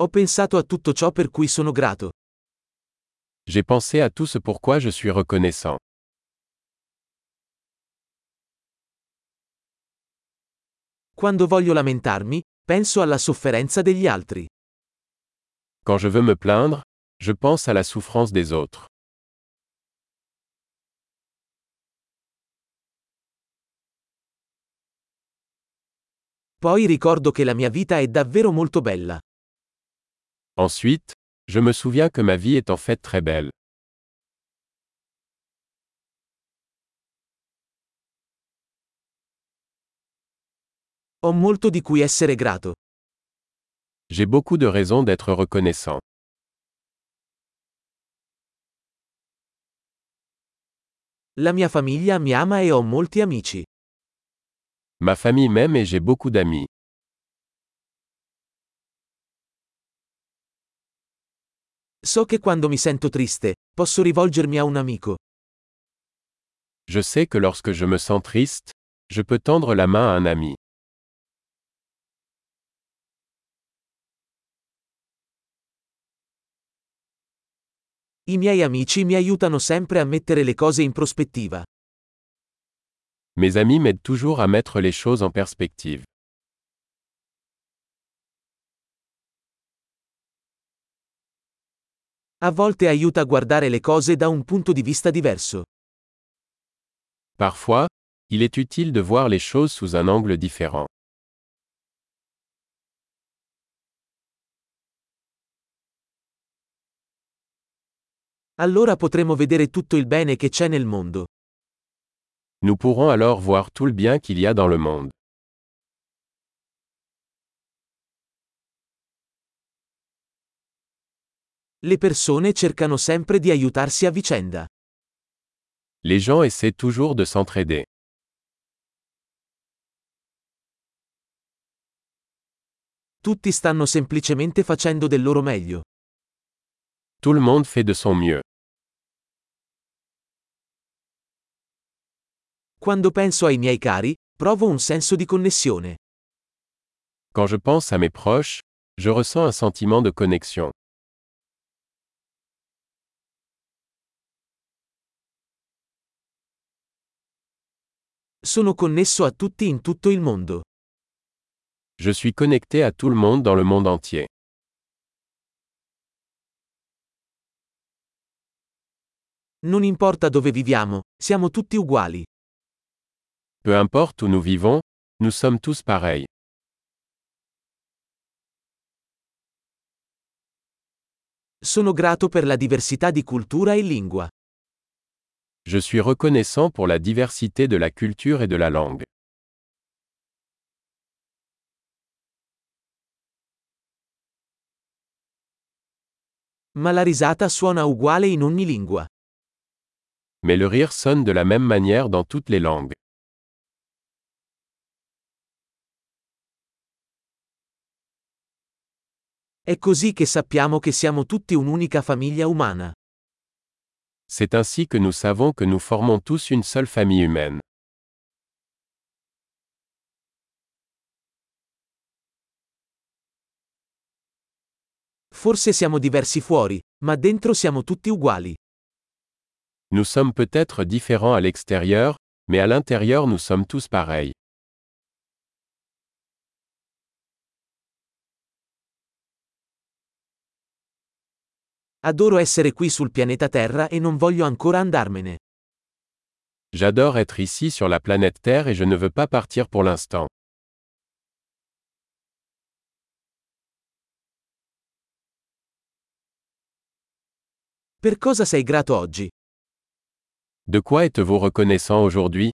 Ho pensato a tutto ciò per cui sono grato. J'ai pensé à tout ce pourquoi je suis reconnaissant. Quando voglio lamentarmi, penso alla sofferenza degli altri. Quand je veux me plaindre, je pense à la souffrance des autres. Poi ricordo che la mia vita è davvero molto bella. Ensuite, je me souviens que ma vie est en fait très belle. Ho molto di cui essere grato. J'ai beaucoup de raisons d'être reconnaissant. La mia famiglia mi ama e ho molti amici. Ma famille m'aime et j'ai beaucoup d'amis. So che quando mi sento triste, posso rivolgermi a un amico. Je sais que lorsque je me sens triste, je peux tendre la main à un ami. I miei amici mi aiutano sempre a mettere le cose in prospettiva. Mes amis m'aident toujours à mettre les choses en perspective. A volte aiuta a guardare le cose da un punto di vista diverso. Parfois, il est utile de voir les choses sous un angle différent. Allora potremo vedere tutto il bene che c'è nel mondo. Nous pourrons alors voir tout le bien qu'il y a dans le monde. Le persone cercano sempre di aiutarsi a vicenda. Les gens essaient toujours de s'entraider. Tutti stanno semplicemente facendo del loro meglio. Tout le monde fait de son mieux. Quando penso ai miei cari, provo un senso di connessione. Quand je pense à mes proches, je ressens un sentiment de connexion. Sono connesso a tutti in tutto il mondo. Je suis connecté à tout le monde dans le monde entier. Non importa dove viviamo, siamo tutti uguali. Peu importe où nous vivons, nous sommes tous pareils. Sono grato per la diversità di cultura e lingua. Je suis reconnaissant pour la diversité de la culture et de la langue. Ma la risata suona uguale in ogni lingua. Mais le rire sonne de la même manière dans toutes les langues. È così che sappiamo che siamo tutti un'unica famiglia umana. C'est ainsi que nous savons que nous formons tous une seule famille humaine. Forse siamo diversi fuori, ma dentro siamo tutti uguali. Nous sommes peut-être différents à l'extérieur, mais à l'intérieur nous sommes tous pareils. Adoro essere qui sul pianeta Terra e non voglio ancora andarmene. J'adore être ici sur la planète Terre et je ne veux pas partir pour l'instant. Per cosa sei grato oggi? De quoi êtes-vous reconnaissant aujourd'hui?